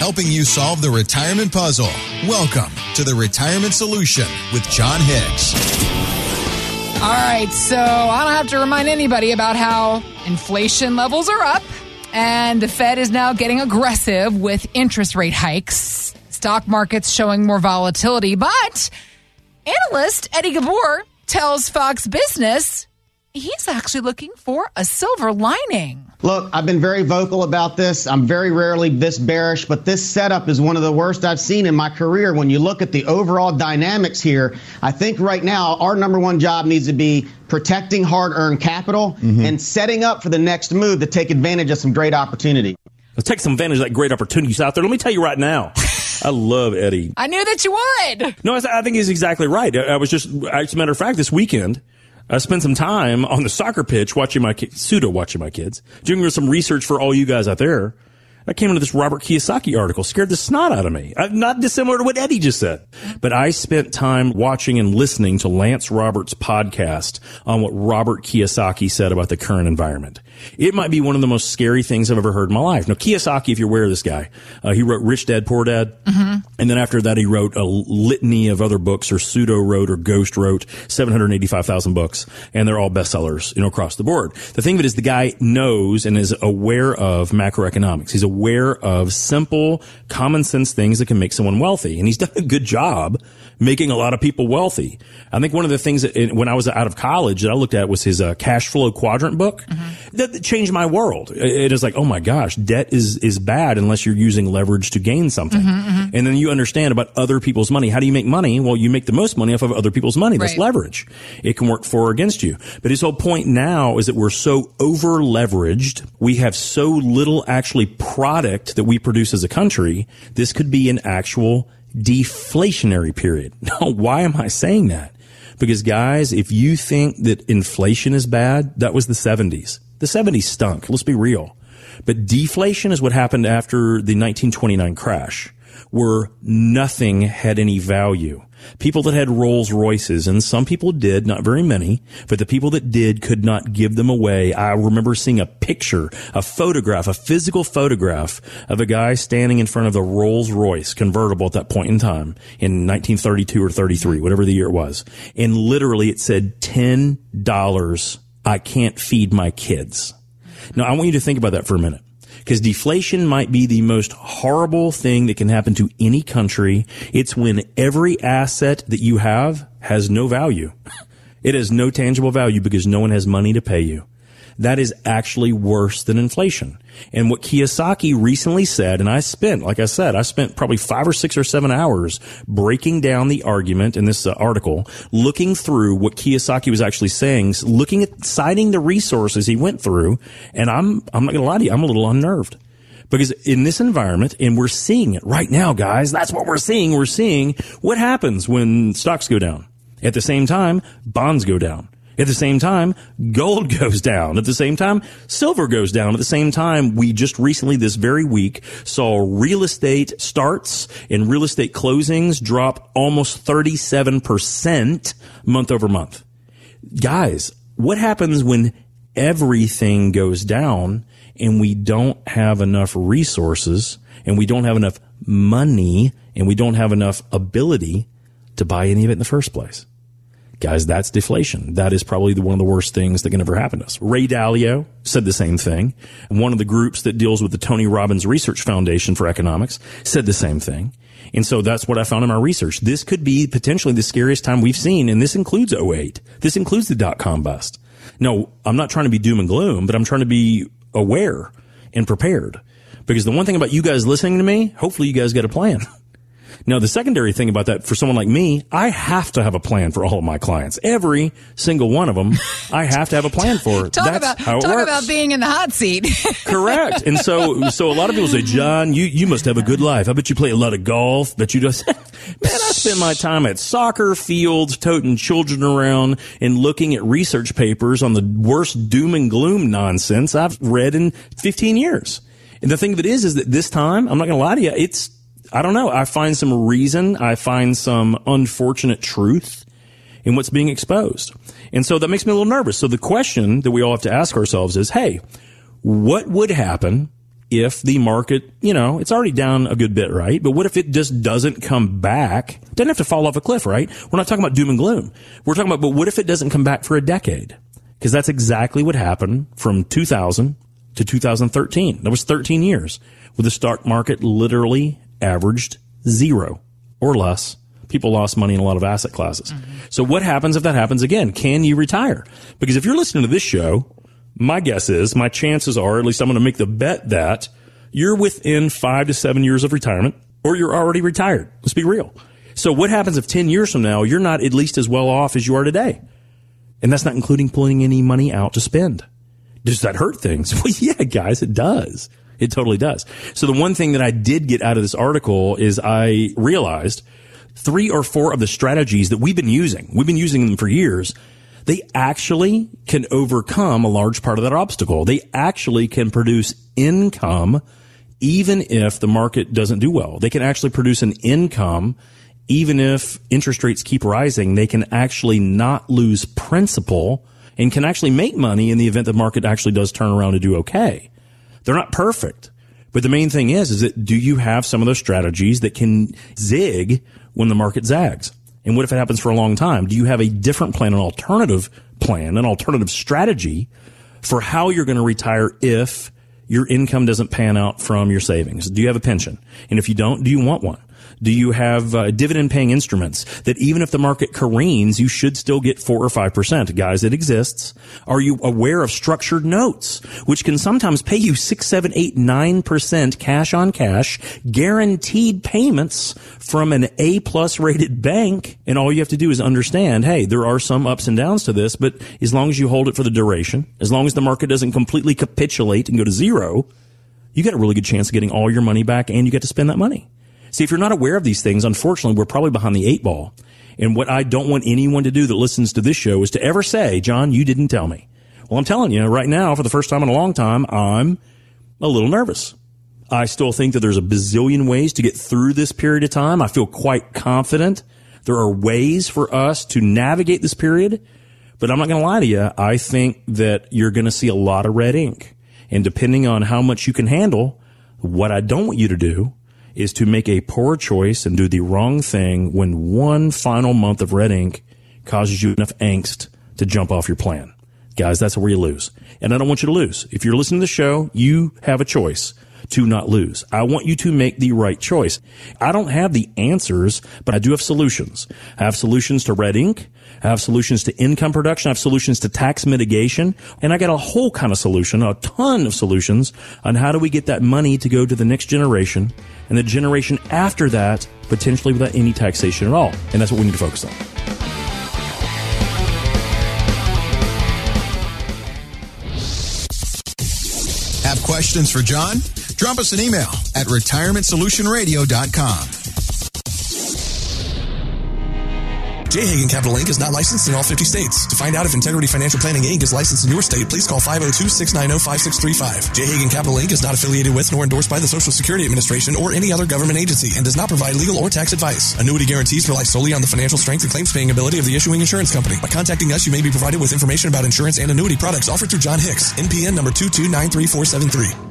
helping you solve the retirement puzzle. Welcome to the Retirement Solution with John Hicks. All right, so I don't have to remind anybody about how inflation levels are up and the Fed is now getting aggressive with interest rate hikes. Stock markets showing more volatility, but analyst Eddie Ghabour tells Fox Business he's actually looking for a silver lining. Look, I've been very vocal about this. I'm very rarely this bearish, but this setup is one of the worst I've seen in my career. When you look at the overall dynamics here, I think right now our number one job needs to be protecting hard earned capital mm-hmm. and setting up for the next move to take advantage of some great opportunity. Let's take some advantage of that great opportunities out there. Let me tell you right now. I love Eddie. I knew that you would. No, I think he's exactly right. I was just, as a matter of fact, this weekend, I spent some time on the soccer pitch watching my kids, pseudo watching my kids, doing some research for all you guys out there. I came into this Robert Kiyosaki article, scared the snot out of me. Uh, not dissimilar to what Eddie just said. But I spent time watching and listening to Lance Roberts' podcast on what Robert Kiyosaki said about the current environment. It might be one of the most scary things I've ever heard in my life. Now, Kiyosaki, if you're aware of this guy, uh, he wrote Rich Dad Poor Dad. Mm-hmm. And then after that, he wrote a litany of other books or pseudo wrote or ghost wrote 785,000 books. And they're all bestsellers, you know, across the board. The thing of it is the guy knows and is aware of macroeconomics. He's aware of simple, common sense things that can make someone wealthy. And he's done a good job making a lot of people wealthy. I think one of the things that when I was out of college that I looked at was his uh, cash flow quadrant book. Mm-hmm. That changed my world. It is like, oh my gosh, debt is is bad unless you're using leverage to gain something. Mm-hmm, mm-hmm. And then you understand about other people's money. How do you make money? Well, you make the most money off of other people's money. That's leverage. It can work for or against you. But his whole point now is that we're so over leveraged. We have so little actually product that we produce as a country. This could be an actual deflationary period. Now, why am I saying that? Because guys, if you think that inflation is bad, that was the 70s. The 70s stunk. Let's be real. But deflation is what happened after the 1929 crash, where nothing had any value. People that had Rolls Royces, and some people did, not very many, but the people that did could not give them away. I remember seeing a picture, a photograph, a physical photograph of a guy standing in front of a Rolls Royce convertible at that point in time in 1932 or 33, whatever the year it was. And literally it said $10, I can't feed my kids. Now I want you to think about that for a minute because deflation might be the most horrible thing that can happen to any country. It's when every asset that you have has no value. It has no tangible value because no one has money to pay you that is actually worse than inflation. And what Kiyosaki recently said, and I spent, like I said, I spent probably five or six or seven hours breaking down the argument in this uh, article, looking through what Kiyosaki was actually saying, looking at citing the resources he went through. And I'm, I'm not going to lie to you, I'm a little unnerved. Because in this environment, and we're seeing it right now, guys, that's what we're seeing. We're seeing what happens when stocks go down. At the same time, bonds go down. At the same time, gold goes down. At the same time, silver goes down. At the same time, we just recently, this very week, saw real estate starts and real estate closings drop almost 37% month over month. Guys, what happens when everything goes down and we don't have enough resources and we don't have enough money and we don't have enough ability to buy any of it in the first place? Guys, that's deflation. That is probably the, one of the worst things that can ever happen to us. Ray Dalio said the same thing. One of the groups that deals with the Tony Robbins Research Foundation for Economics said the same thing. And so that's what I found in my research. This could be potentially the scariest time we've seen. And this includes 08. This includes the dot com bust. No, I'm not trying to be doom and gloom, but I'm trying to be aware and prepared. Because the one thing about you guys listening to me, hopefully you guys got a plan. Now, the secondary thing about that for someone like me, I have to have a plan for all of my clients. Every single one of them, I have to have a plan for. talk That's about, how it talk works. about being in the hot seat. Correct. And so, so a lot of people say, Jon, you, you must have a good life. I bet you play a lot of golf. Bet you just, man, I spend my time at soccer fields, toting children around and looking at research papers on the worst doom and gloom nonsense I've read in 15 years. And the thing of it is, is that this time, I'm not going to lie to you, it's I don't know. I find some reason. I find some unfortunate truth in what's being exposed. And so that makes me a little nervous. So the question that we all have to ask ourselves is, hey, what would happen if the market, you know, it's already down a good bit, right? But what if it just doesn't come back? Doesn't have to fall off a cliff, right? We're not talking about doom and gloom. We're talking about, but what if it doesn't come back for a decade? Because that's exactly what happened from 2000 to 2013. That was 13 years where the stock market literally averaged zero or less. People lost money in a lot of asset classes. Mm-hmm. So what happens if that happens again? Can you retire? Because if you're listening to this show, my guess is, my chances are, at least I'm going to make the bet that you're within five to seven years of retirement or you're already retired. Let's be real. So what happens if 10 years from now, you're not at least as well off as you are today? And that's not including pulling any money out to spend. Does that hurt things? Well, yeah, guys, it does. It totally does. So the one thing that I did get out of this article is I realized three or four of the strategies that we've been using, we've been using them for years, they actually can overcome a large part of that obstacle. They actually can produce income even if the market doesn't do well. They can actually produce an income even if interest rates keep rising. They can actually not lose principal and can actually make money in the event the market actually does turn around and do okay. They're not perfect. But the main thing is, is that do you have some of those strategies that can zig when the market zags? And what if it happens for a long time? Do you have a different plan, an alternative plan, an alternative strategy for how you're going to retire if your income doesn't pan out from your savings? Do you have a pension? And if you don't, do you want one? Do you have uh, dividend paying instruments that even if the market careens, you should still get four or five percent? Guys, it exists. Are you aware of structured notes, which can sometimes pay you six, seven, eight, nine percent cash on cash, guaranteed payments from an A plus rated bank? And all you have to do is understand, hey, there are some ups and downs to this, but as long as you hold it for the duration, as long as the market doesn't completely capitulate and go to zero, you got a really good chance of getting all your money back and you get to spend that money. See, if you're not aware of these things, unfortunately, we're probably behind the eight ball. And what I don't want anyone to do that listens to this show is to ever say, Jon, you didn't tell me. Well, I'm telling you right now, for the first time in a long time, I'm a little nervous. I still think that there's a bazillion ways to get through this period of time. I feel quite confident. There are ways for us to navigate this period, but I'm not going to lie to you. I think that you're going to see a lot of red ink. And depending on how much you can handle, what I don't want you to do is to make a poor choice and do the wrong thing when one final month of red ink causes you enough angst to jump off your plan. Guys, that's where you lose. And I don't want you to lose. If you're listening to the show, you have a choice to not lose. I want you to make the right choice. I don't have the answers, but I do have solutions. I have solutions to red ink. I have solutions to income production. I have solutions to tax mitigation. And I got a whole kind of solution, a ton of solutions on how do we get that money to go to the next generation and the generation after that, potentially without any taxation at all. And that's what we need to focus on. Have questions for Jon? Drop us an email at retirementsolutionradio.com. J. Hagan Capital Inc. is not licensed in all 50 states. To find out if Integrity Financial Planning Inc. is licensed in your state, please call 502-690-5635. J. Hagan Capital Inc. is not affiliated with nor endorsed by the Social Security Administration or any other government agency and does not provide legal or tax advice. Annuity guarantees rely solely on the financial strength and claims paying ability of the issuing insurance company. By contacting us, you may be provided with information about insurance and annuity products offered through John Hicks, NPN number 2293473.